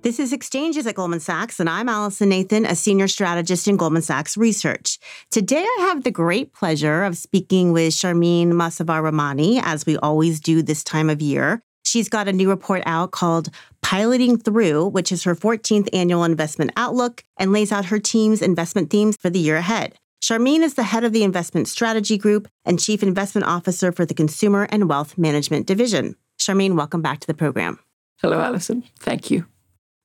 This is Exchanges at Goldman Sachs, and I'm Allison Nathan, a senior strategist in Goldman Sachs Research. Today, I have the great pleasure of speaking with Sharmin Mossavar-Rahmani, as we always do this time of year. She's got a new report out called Piloting Through, which is her 14th annual investment outlook and lays out her team's investment themes for the year ahead. Sharmin is the head of the investment strategy group and chief investment officer for the consumer and wealth management division. Sharmin, welcome back to the program. Hello, Allison. Thank you.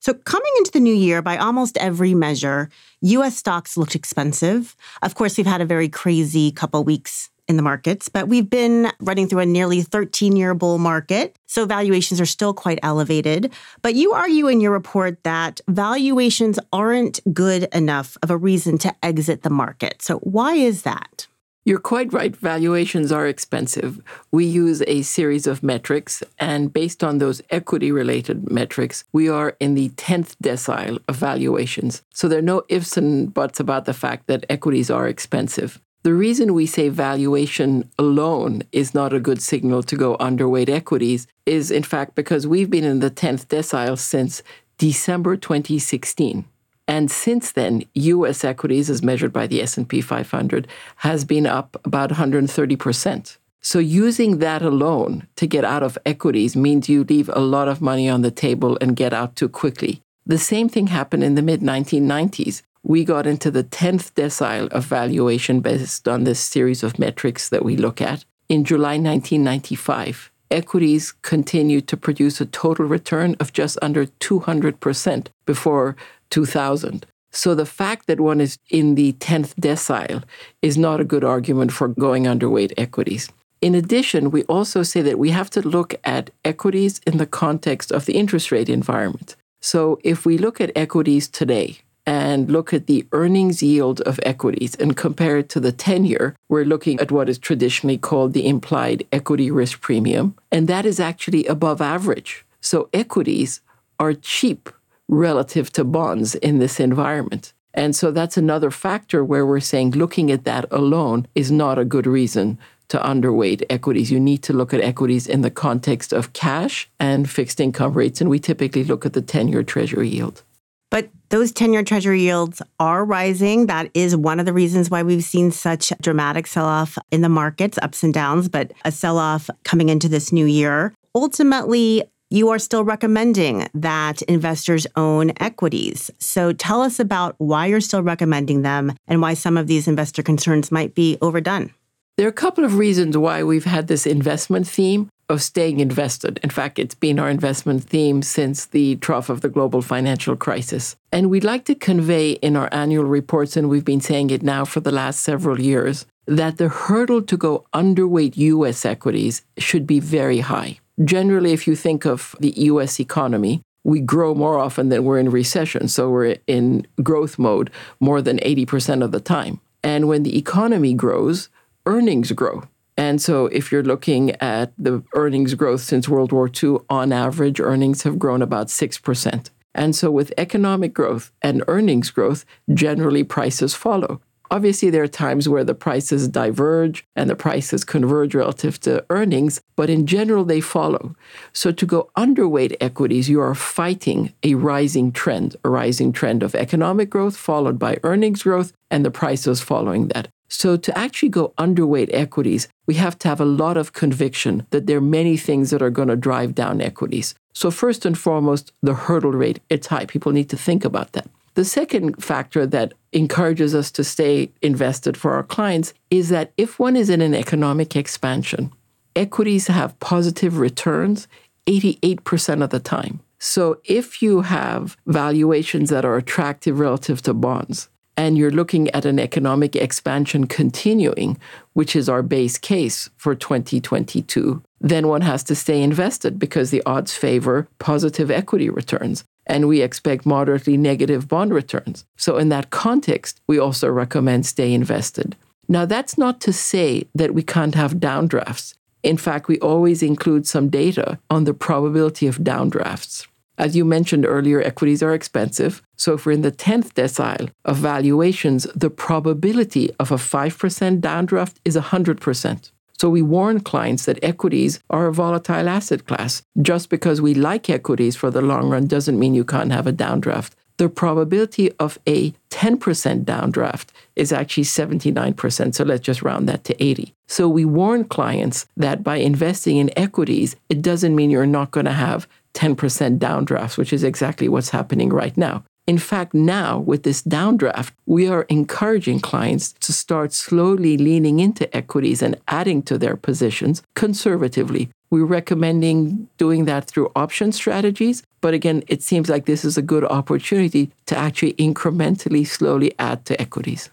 So, coming into the new year, by almost every measure, US stocks looked expensive. Of course, we've had a very crazy couple weeks in the markets, but we've been running through a nearly 13 year bull market. So, valuations are still quite elevated. But you argue in your report that valuations aren't good enough of a reason to exit the market. So, why is that? You're quite right. Valuations are expensive. We use a series of metrics, and based on those equity related metrics, we are in the 10th decile of valuations. So there are no ifs and buts about the fact that equities are expensive. The reason we say valuation alone is not a good signal to go underweight equities is, in fact, because we've been in the 10th decile since December 2016. And since then, US equities as measured by the S&P 500 has been up about 130%. So using that alone to get out of equities means you leave a lot of money on the table and get out too quickly. The same thing happened in the mid 1990s. We got into the 10th decile of valuation based on this series of metrics that we look at. In July 1995, equities continued to produce a total return of just under 200% before 2000. So the fact that one is in the 10th decile is not a good argument for going underweight equities. In addition, we also say that we have to look at equities in the context of the interest rate environment. So if we look at equities today and look at the earnings yield of equities and compare it to the 10 year, we're looking at what is traditionally called the implied equity risk premium. And that is actually above average. So equities are cheap relative to bonds in this environment. And so that's another factor where we're saying looking at that alone is not a good reason to underweight equities. You need to look at equities in the context of cash and fixed income rates. And we typically look at the 10 year treasury yield. But those 10 year treasury yields are rising. That is one of the reasons why we've seen such dramatic sell off in the markets, ups and downs, but a sell off coming into this new year. Ultimately, you are still recommending that investors own equities. So tell us about why you're still recommending them and why some of these investor concerns might be overdone. There are a couple of reasons why we've had this investment theme of staying invested. In fact, it's been our investment theme since the trough of the global financial crisis. And we'd like to convey in our annual reports, and we've been saying it now for the last several years, that the hurdle to go underweight US equities should be very high. Generally, if you think of the US economy, we grow more often than we're in recession. So we're in growth mode more than 80% of the time. And when the economy grows, earnings grow. And so if you're looking at the earnings growth since World War II, on average, earnings have grown about 6%. And so with economic growth and earnings growth, generally prices follow. Obviously, there are times where the prices diverge and the prices converge relative to earnings, but in general, they follow. So, to go underweight equities, you are fighting a rising trend, a rising trend of economic growth followed by earnings growth and the prices following that. So, to actually go underweight equities, we have to have a lot of conviction that there are many things that are going to drive down equities. So, first and foremost, the hurdle rate, it's high. People need to think about that. The second factor that encourages us to stay invested for our clients is that if one is in an economic expansion, equities have positive returns 88% of the time. So if you have valuations that are attractive relative to bonds, and you're looking at an economic expansion continuing, which is our base case for 2022, then one has to stay invested because the odds favor positive equity returns and we expect moderately negative bond returns. So, in that context, we also recommend stay invested. Now, that's not to say that we can't have downdrafts. In fact, we always include some data on the probability of downdrafts. As you mentioned earlier, equities are expensive. So, if we're in the 10th decile of valuations, the probability of a 5% downdraft is 100%. So we warn clients that equities are a volatile asset class. Just because we like equities for the long run doesn't mean you can't have a downdraft. The probability of a 10% downdraft is actually 79%. So let's just round that to 80. So we warn clients that by investing in equities, it doesn't mean you're not going to have 10% downdrafts, which is exactly what's happening right now. In fact, now with this downdraft, we are encouraging clients to start slowly leaning into equities and adding to their positions conservatively. We're recommending doing that through option strategies. But again, it seems like this is a good opportunity to actually incrementally slowly add to equities.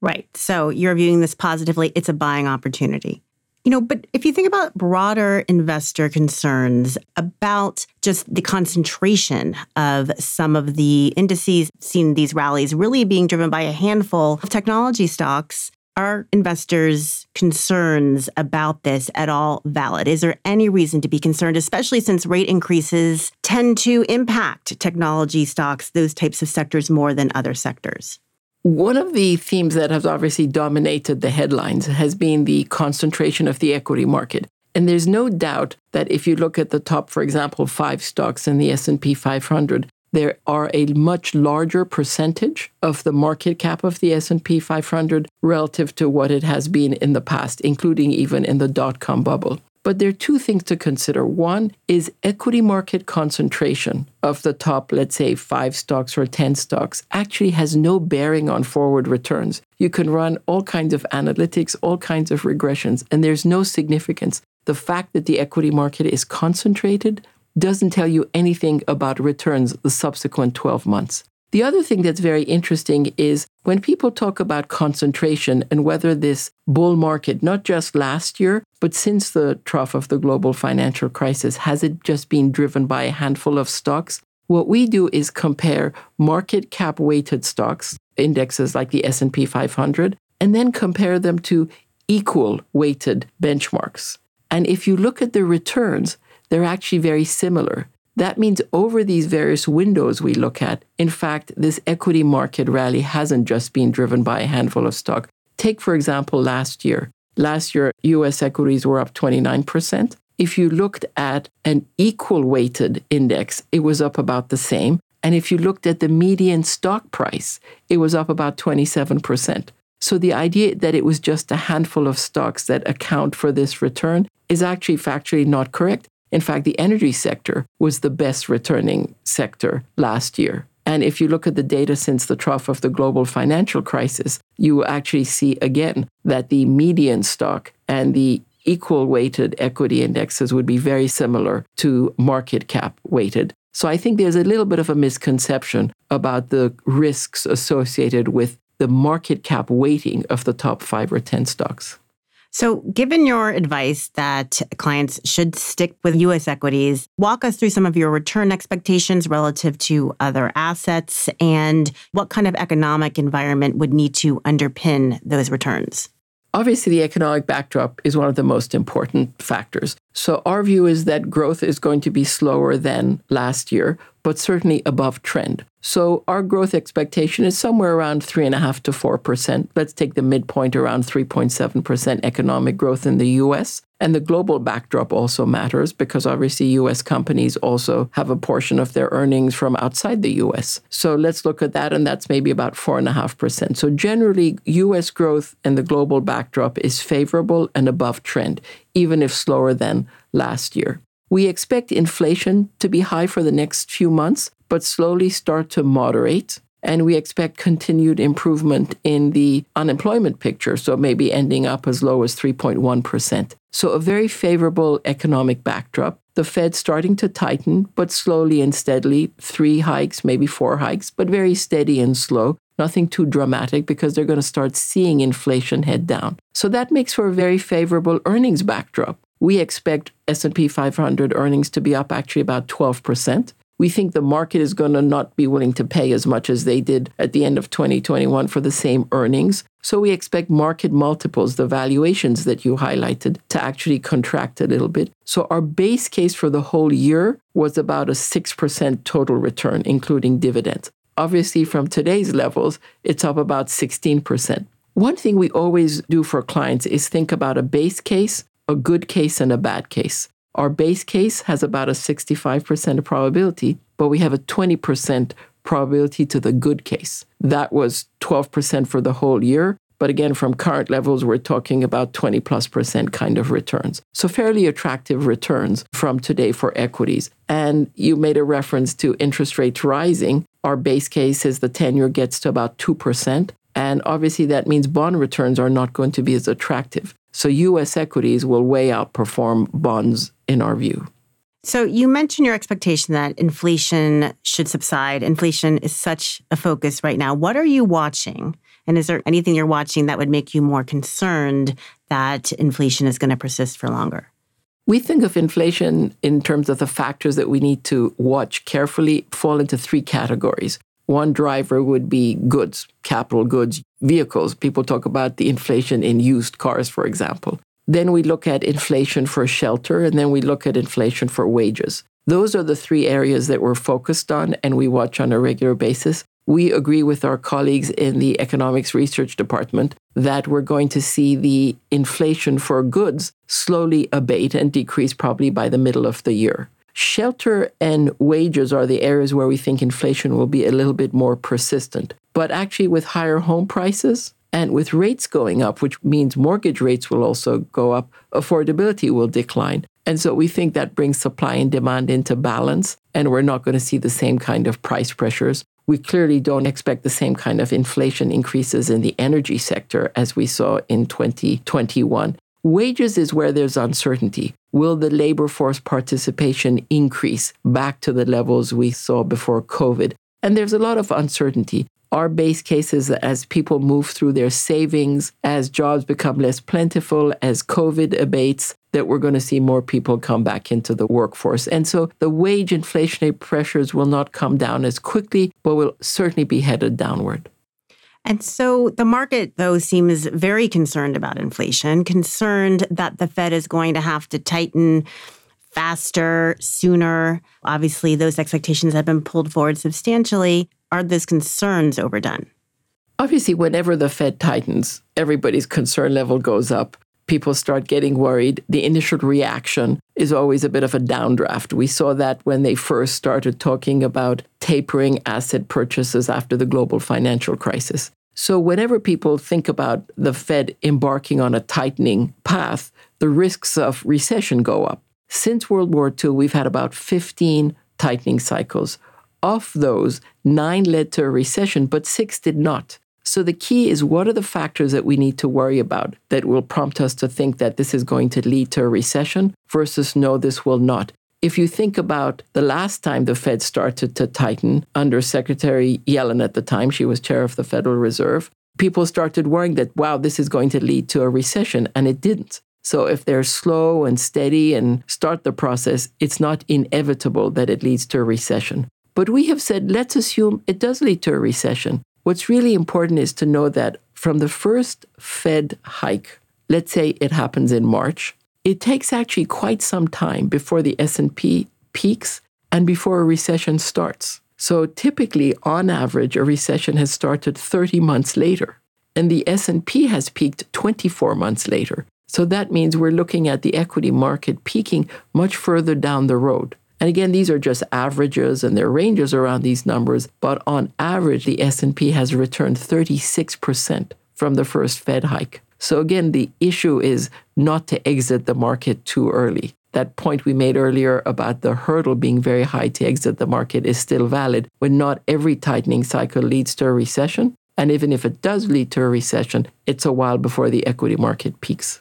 Right. So you're viewing this positively. It's a buying opportunity. You know, but if you think about broader investor concerns about just the concentration of some of the indices, seen these rallies really being driven by a handful of technology stocks, are investors' concerns about this at all valid? Is there any reason to be concerned, especially since rate increases tend to impact technology stocks, those types of sectors, more than other sectors? One of the themes that has obviously dominated the headlines has been the concentration of the equity market. And there's no doubt that if you look at the top, for example, five stocks in the S&P 500, there are a much larger percentage of the market cap of the S&P 500 relative to what it has been in the past, including even in the dot-com bubble. But there are two things to consider. One is equity market concentration of the top, let's say, five stocks or 10 stocks, actually has no bearing on forward returns. You can run all kinds of analytics, all kinds of regressions, and there's no significance. The fact that the equity market is concentrated doesn't tell you anything about returns the subsequent 12 months. The other thing that's very interesting is when people talk about concentration and whether this bull market, not just last year, but since the trough of the global financial crisis, has it just been driven by a handful of stocks? What we do is compare market cap weighted stocks, indexes like the S&P 500, and then compare them to equal weighted benchmarks. And if you look at the returns, they're actually very similar. That means over these various windows we look at, in fact, this equity market rally hasn't just been driven by a handful of stock. Take, for example, last year. Last year, US equities were up 29%. If you looked at an equal weighted index, it was up about the same. And if you looked at the median stock price, it was up about 27%. So the idea that it was just a handful of stocks that account for this return is actually factually not correct. In fact, the energy sector was the best returning sector last year. And if you look at the data since the trough of the global financial crisis, you actually see again that the median stock and the equal weighted equity indexes would be very similar to market cap weighted. So I think there's a little bit of a misconception about the risks associated with the market cap weighting of the top five or 10 stocks. So, given your advice that clients should stick with US equities, walk us through some of your return expectations relative to other assets and what kind of economic environment would need to underpin those returns. Obviously, the economic backdrop is one of the most important factors. So, our view is that growth is going to be slower than last year, but certainly above trend. So, our growth expectation is somewhere around 3.5 to 4%. Let's take the midpoint around 3.7% economic growth in the US. And the global backdrop also matters because obviously US companies also have a portion of their earnings from outside the US. So let's look at that, and that's maybe about 4.5%. So generally, US growth and the global backdrop is favorable and above trend, even if slower than last year. We expect inflation to be high for the next few months, but slowly start to moderate and we expect continued improvement in the unemployment picture, so maybe ending up as low as 3.1%. So, a very favorable economic backdrop. The Fed starting to tighten, but slowly and steadily, three hikes, maybe four hikes, but very steady and slow. Nothing too dramatic because they're going to start seeing inflation head down. So that makes for a very favorable earnings backdrop. We expect S&P 500 earnings to be up actually about 12% we think the market is going to not be willing to pay as much as they did at the end of 2021 for the same earnings. So we expect market multiples, the valuations that you highlighted, to actually contract a little bit. So our base case for the whole year was about a 6% total return, including dividends. Obviously, from today's levels, it's up about 16%. One thing we always do for clients is think about a base case, a good case, and a bad case. Our base case has about a 65% probability, but we have a 20% probability to the good case. That was 12% for the whole year. But again, from current levels, we're talking about 20 plus percent kind of returns. So fairly attractive returns from today for equities. And you made a reference to interest rates rising. Our base case is the 10 year gets to about 2%. And obviously, that means bond returns are not going to be as attractive. So US equities will way outperform bonds in our view. So you mentioned your expectation that inflation should subside. Inflation is such a focus right now. What are you watching? And is there anything you're watching that would make you more concerned that inflation is going to persist for longer? We think of inflation in terms of the factors that we need to watch carefully fall into three categories. One driver would be goods, capital goods, vehicles. People talk about the inflation in used cars, for example. Then we look at inflation for shelter, and then we look at inflation for wages. Those are the three areas that we're focused on and we watch on a regular basis. We agree with our colleagues in the economics research department that we're going to see the inflation for goods slowly abate and decrease probably by the middle of the year. Shelter and wages are the areas where we think inflation will be a little bit more persistent. But actually, with higher home prices and with rates going up, which means mortgage rates will also go up, affordability will decline. And so we think that brings supply and demand into balance, and we're not going to see the same kind of price pressures. We clearly don't expect the same kind of inflation increases in the energy sector as we saw in 2021. Wages is where there's uncertainty. Will the labor force participation increase back to the levels we saw before COVID? And there's a lot of uncertainty. Our base case is that as people move through their savings, as jobs become less plentiful, as COVID abates, that we're going to see more people come back into the workforce. And so the wage inflationary pressures will not come down as quickly, but will certainly be headed downward. And so the market, though, seems very concerned about inflation, concerned that the Fed is going to have to tighten faster, sooner. Obviously, those expectations have been pulled forward substantially. Are those concerns overdone? Obviously, whenever the Fed tightens, everybody's concern level goes up. People start getting worried. The initial reaction is always a bit of a downdraft. We saw that when they first started talking about tapering asset purchases after the global financial crisis. So, whenever people think about the Fed embarking on a tightening path, the risks of recession go up. Since World War II, we've had about 15 tightening cycles. Of those, nine led to a recession, but six did not. So the key is what are the factors that we need to worry about that will prompt us to think that this is going to lead to a recession versus no, this will not. If you think about the last time the Fed started to tighten under Secretary Yellen at the time, she was chair of the Federal Reserve, people started worrying that, wow, this is going to lead to a recession, and it didn't. So if they're slow and steady and start the process, it's not inevitable that it leads to a recession. But we have said, let's assume it does lead to a recession. What's really important is to know that from the first Fed hike, let's say it happens in March, it takes actually quite some time before the S&P peaks and before a recession starts. So typically on average a recession has started 30 months later and the S&P has peaked 24 months later. So that means we're looking at the equity market peaking much further down the road. And again, these are just averages and there are ranges around these numbers, but on average the S&P has returned 36% from the first Fed hike. So again, the issue is not to exit the market too early. That point we made earlier about the hurdle being very high to exit the market is still valid when not every tightening cycle leads to a recession. And even if it does lead to a recession, it's a while before the equity market peaks.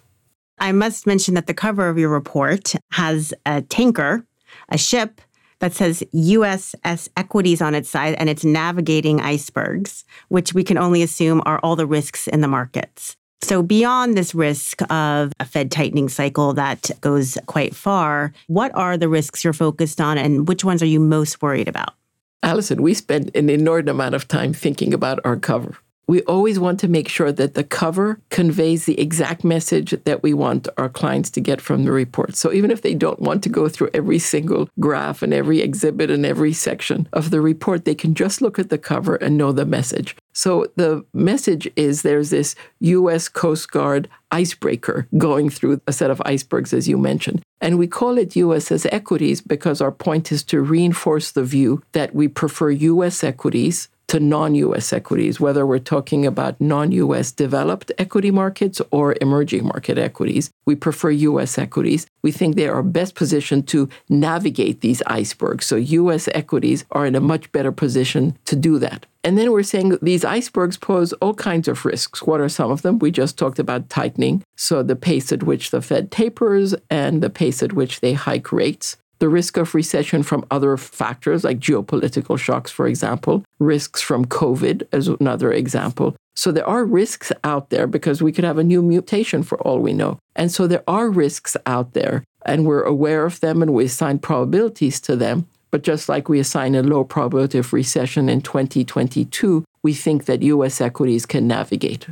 I must mention that the cover of your report has a tanker, a ship that says USS Equities on its side, and it's navigating icebergs, which we can only assume are all the risks in the markets. So, beyond this risk of a Fed tightening cycle that goes quite far, what are the risks you're focused on and which ones are you most worried about? Allison, we spend an inordinate amount of time thinking about our cover we always want to make sure that the cover conveys the exact message that we want our clients to get from the report. So even if they don't want to go through every single graph and every exhibit and every section of the report, they can just look at the cover and know the message. So the message is there's this US Coast Guard icebreaker going through a set of icebergs, as you mentioned. And we call it USS equities because our point is to reinforce the view that we prefer US equities to non US equities, whether we're talking about non US developed equity markets or emerging market equities. We prefer US equities. We think they are best positioned to navigate these icebergs. So US equities are in a much better position to do that. And then we're saying these icebergs pose all kinds of risks. What are some of them? We just talked about tightening. So the pace at which the Fed tapers and the pace at which they hike rates the risk of recession from other factors like geopolitical shocks, for example, risks from COVID as another example. So there are risks out there because we could have a new mutation for all we know. And so there are risks out there, and we're aware of them and we assign probabilities to them. But just like we assign a low probability of recession in 2022, we think that US equities can navigate.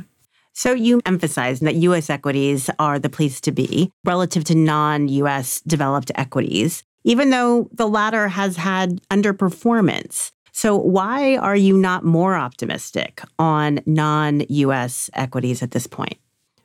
So you emphasize that US equities are the place to be relative to non US developed equities even though the latter has had underperformance. So, why are you not more optimistic on non US equities at this point?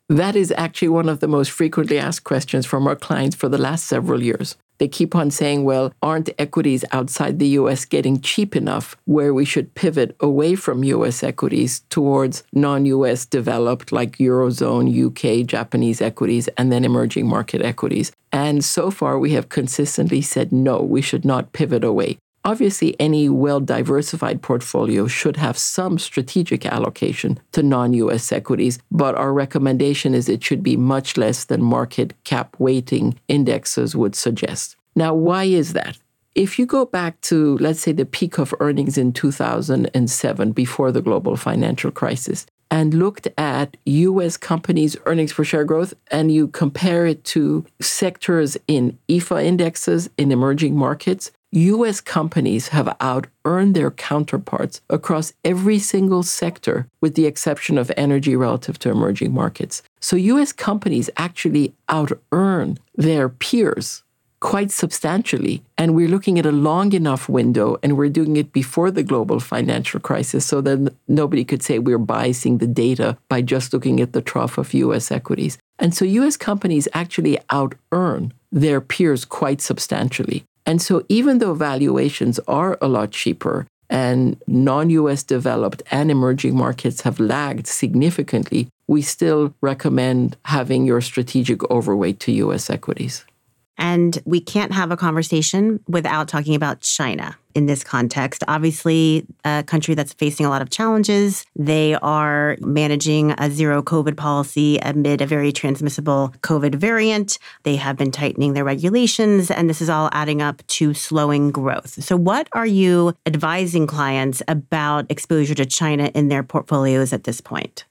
That is actually one of the most frequently asked questions from our clients for the last several years. They keep on saying, well, aren't equities outside the US getting cheap enough where we should pivot away from US equities towards non US developed like Eurozone, UK, Japanese equities, and then emerging market equities? And so far, we have consistently said no, we should not pivot away. Obviously, any well diversified portfolio should have some strategic allocation to non US equities, but our recommendation is it should be much less than market cap weighting indexes would suggest. Now, why is that? If you go back to, let's say, the peak of earnings in 2007, before the global financial crisis, and looked at US companies' earnings per share growth, and you compare it to sectors in EAFE indexes in emerging markets, US companies have out earned their counterparts across every single sector, with the exception of energy relative to emerging markets. So US companies actually out earn their peers quite substantially. And we're looking at a long enough window, and we're doing it before the global financial crisis so that nobody could say we're biasing the data by just looking at the trough of US equities. And so US companies actually out earn their peers quite substantially. And so, even though valuations are a lot cheaper and non US developed and emerging markets have lagged significantly, we still recommend having your strategic overweight to US equities. And we can't have a conversation without talking about China in this context. Obviously, a country that's facing a lot of challenges. They are managing a zero COVID policy amid a very transmissible COVID variant. They have been tightening their regulations, and this is all adding up to slowing growth. So, what are you advising clients about exposure to China in their portfolios at this point?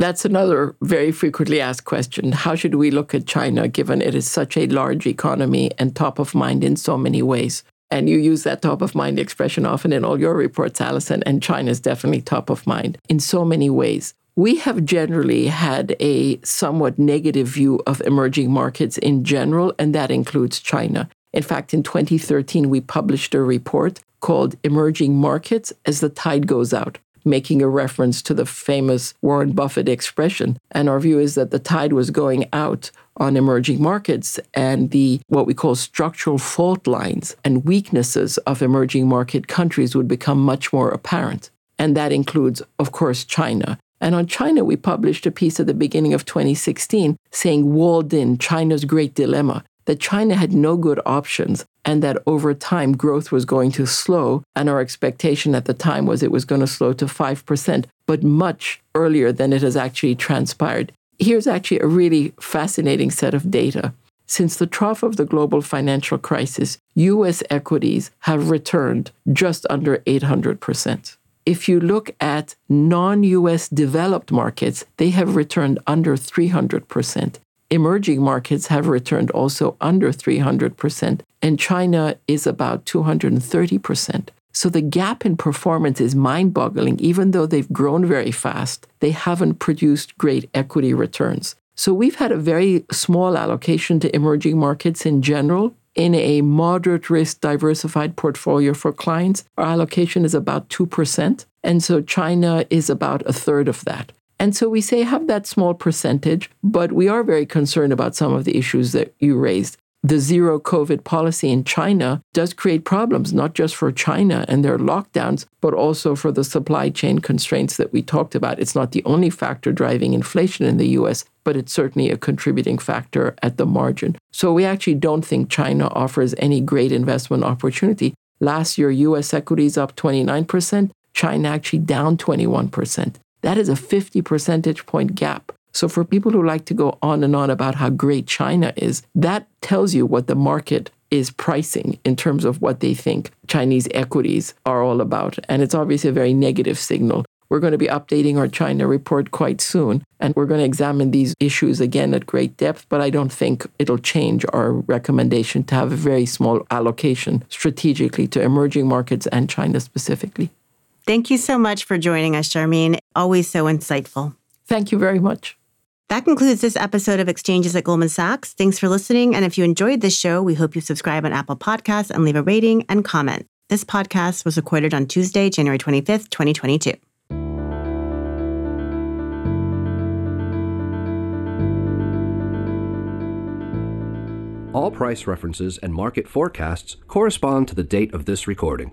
That's another very frequently asked question. How should we look at China given it is such a large economy and top of mind in so many ways? And you use that top of mind expression often in all your reports, Allison, and China is definitely top of mind in so many ways. We have generally had a somewhat negative view of emerging markets in general, and that includes China. In fact, in 2013, we published a report called Emerging Markets as the Tide Goes Out making a reference to the famous Warren Buffett expression. And our view is that the tide was going out on emerging markets and the what we call structural fault lines and weaknesses of emerging market countries would become much more apparent. And that includes, of course, China. And on China, we published a piece at the beginning of 2016 saying, walled in China's great dilemma, that China had no good options and that over time growth was going to slow. And our expectation at the time was it was going to slow to 5%, but much earlier than it has actually transpired. Here's actually a really fascinating set of data. Since the trough of the global financial crisis, US equities have returned just under 800%. If you look at non US developed markets, they have returned under 300%. Emerging markets have returned also under 300%, and China is about 230%. So the gap in performance is mind boggling. Even though they've grown very fast, they haven't produced great equity returns. So we've had a very small allocation to emerging markets in general in a moderate risk diversified portfolio for clients, our allocation is about 2%. And so China is about a third of that. And so we say have that small percentage, but we are very concerned about some of the issues that you raised the zero COVID policy in China does create problems, not just for China and their lockdowns, but also for the supply chain constraints that we talked about. It's not the only factor driving inflation in the US, but it's certainly a contributing factor at the margin. So we actually don't think China offers any great investment opportunity. Last year, US equities up 29%, China actually down 21%. That is a 50 percentage point gap. So, for people who like to go on and on about how great China is, that tells you what the market is pricing in terms of what they think Chinese equities are all about. And it's obviously a very negative signal. We're going to be updating our China report quite soon, and we're going to examine these issues again at great depth. But I don't think it'll change our recommendation to have a very small allocation strategically to emerging markets and China specifically. Thank you so much for joining us, Sharmin. Always so insightful. Thank you very much. That concludes this episode of Exchanges at Goldman Sachs. Thanks for listening. And if you enjoyed this show, we hope you subscribe on Apple Podcasts and leave a rating and comment. This podcast was recorded on Tuesday, January 25th, 2022. All price references and market forecasts correspond to the date of this recording.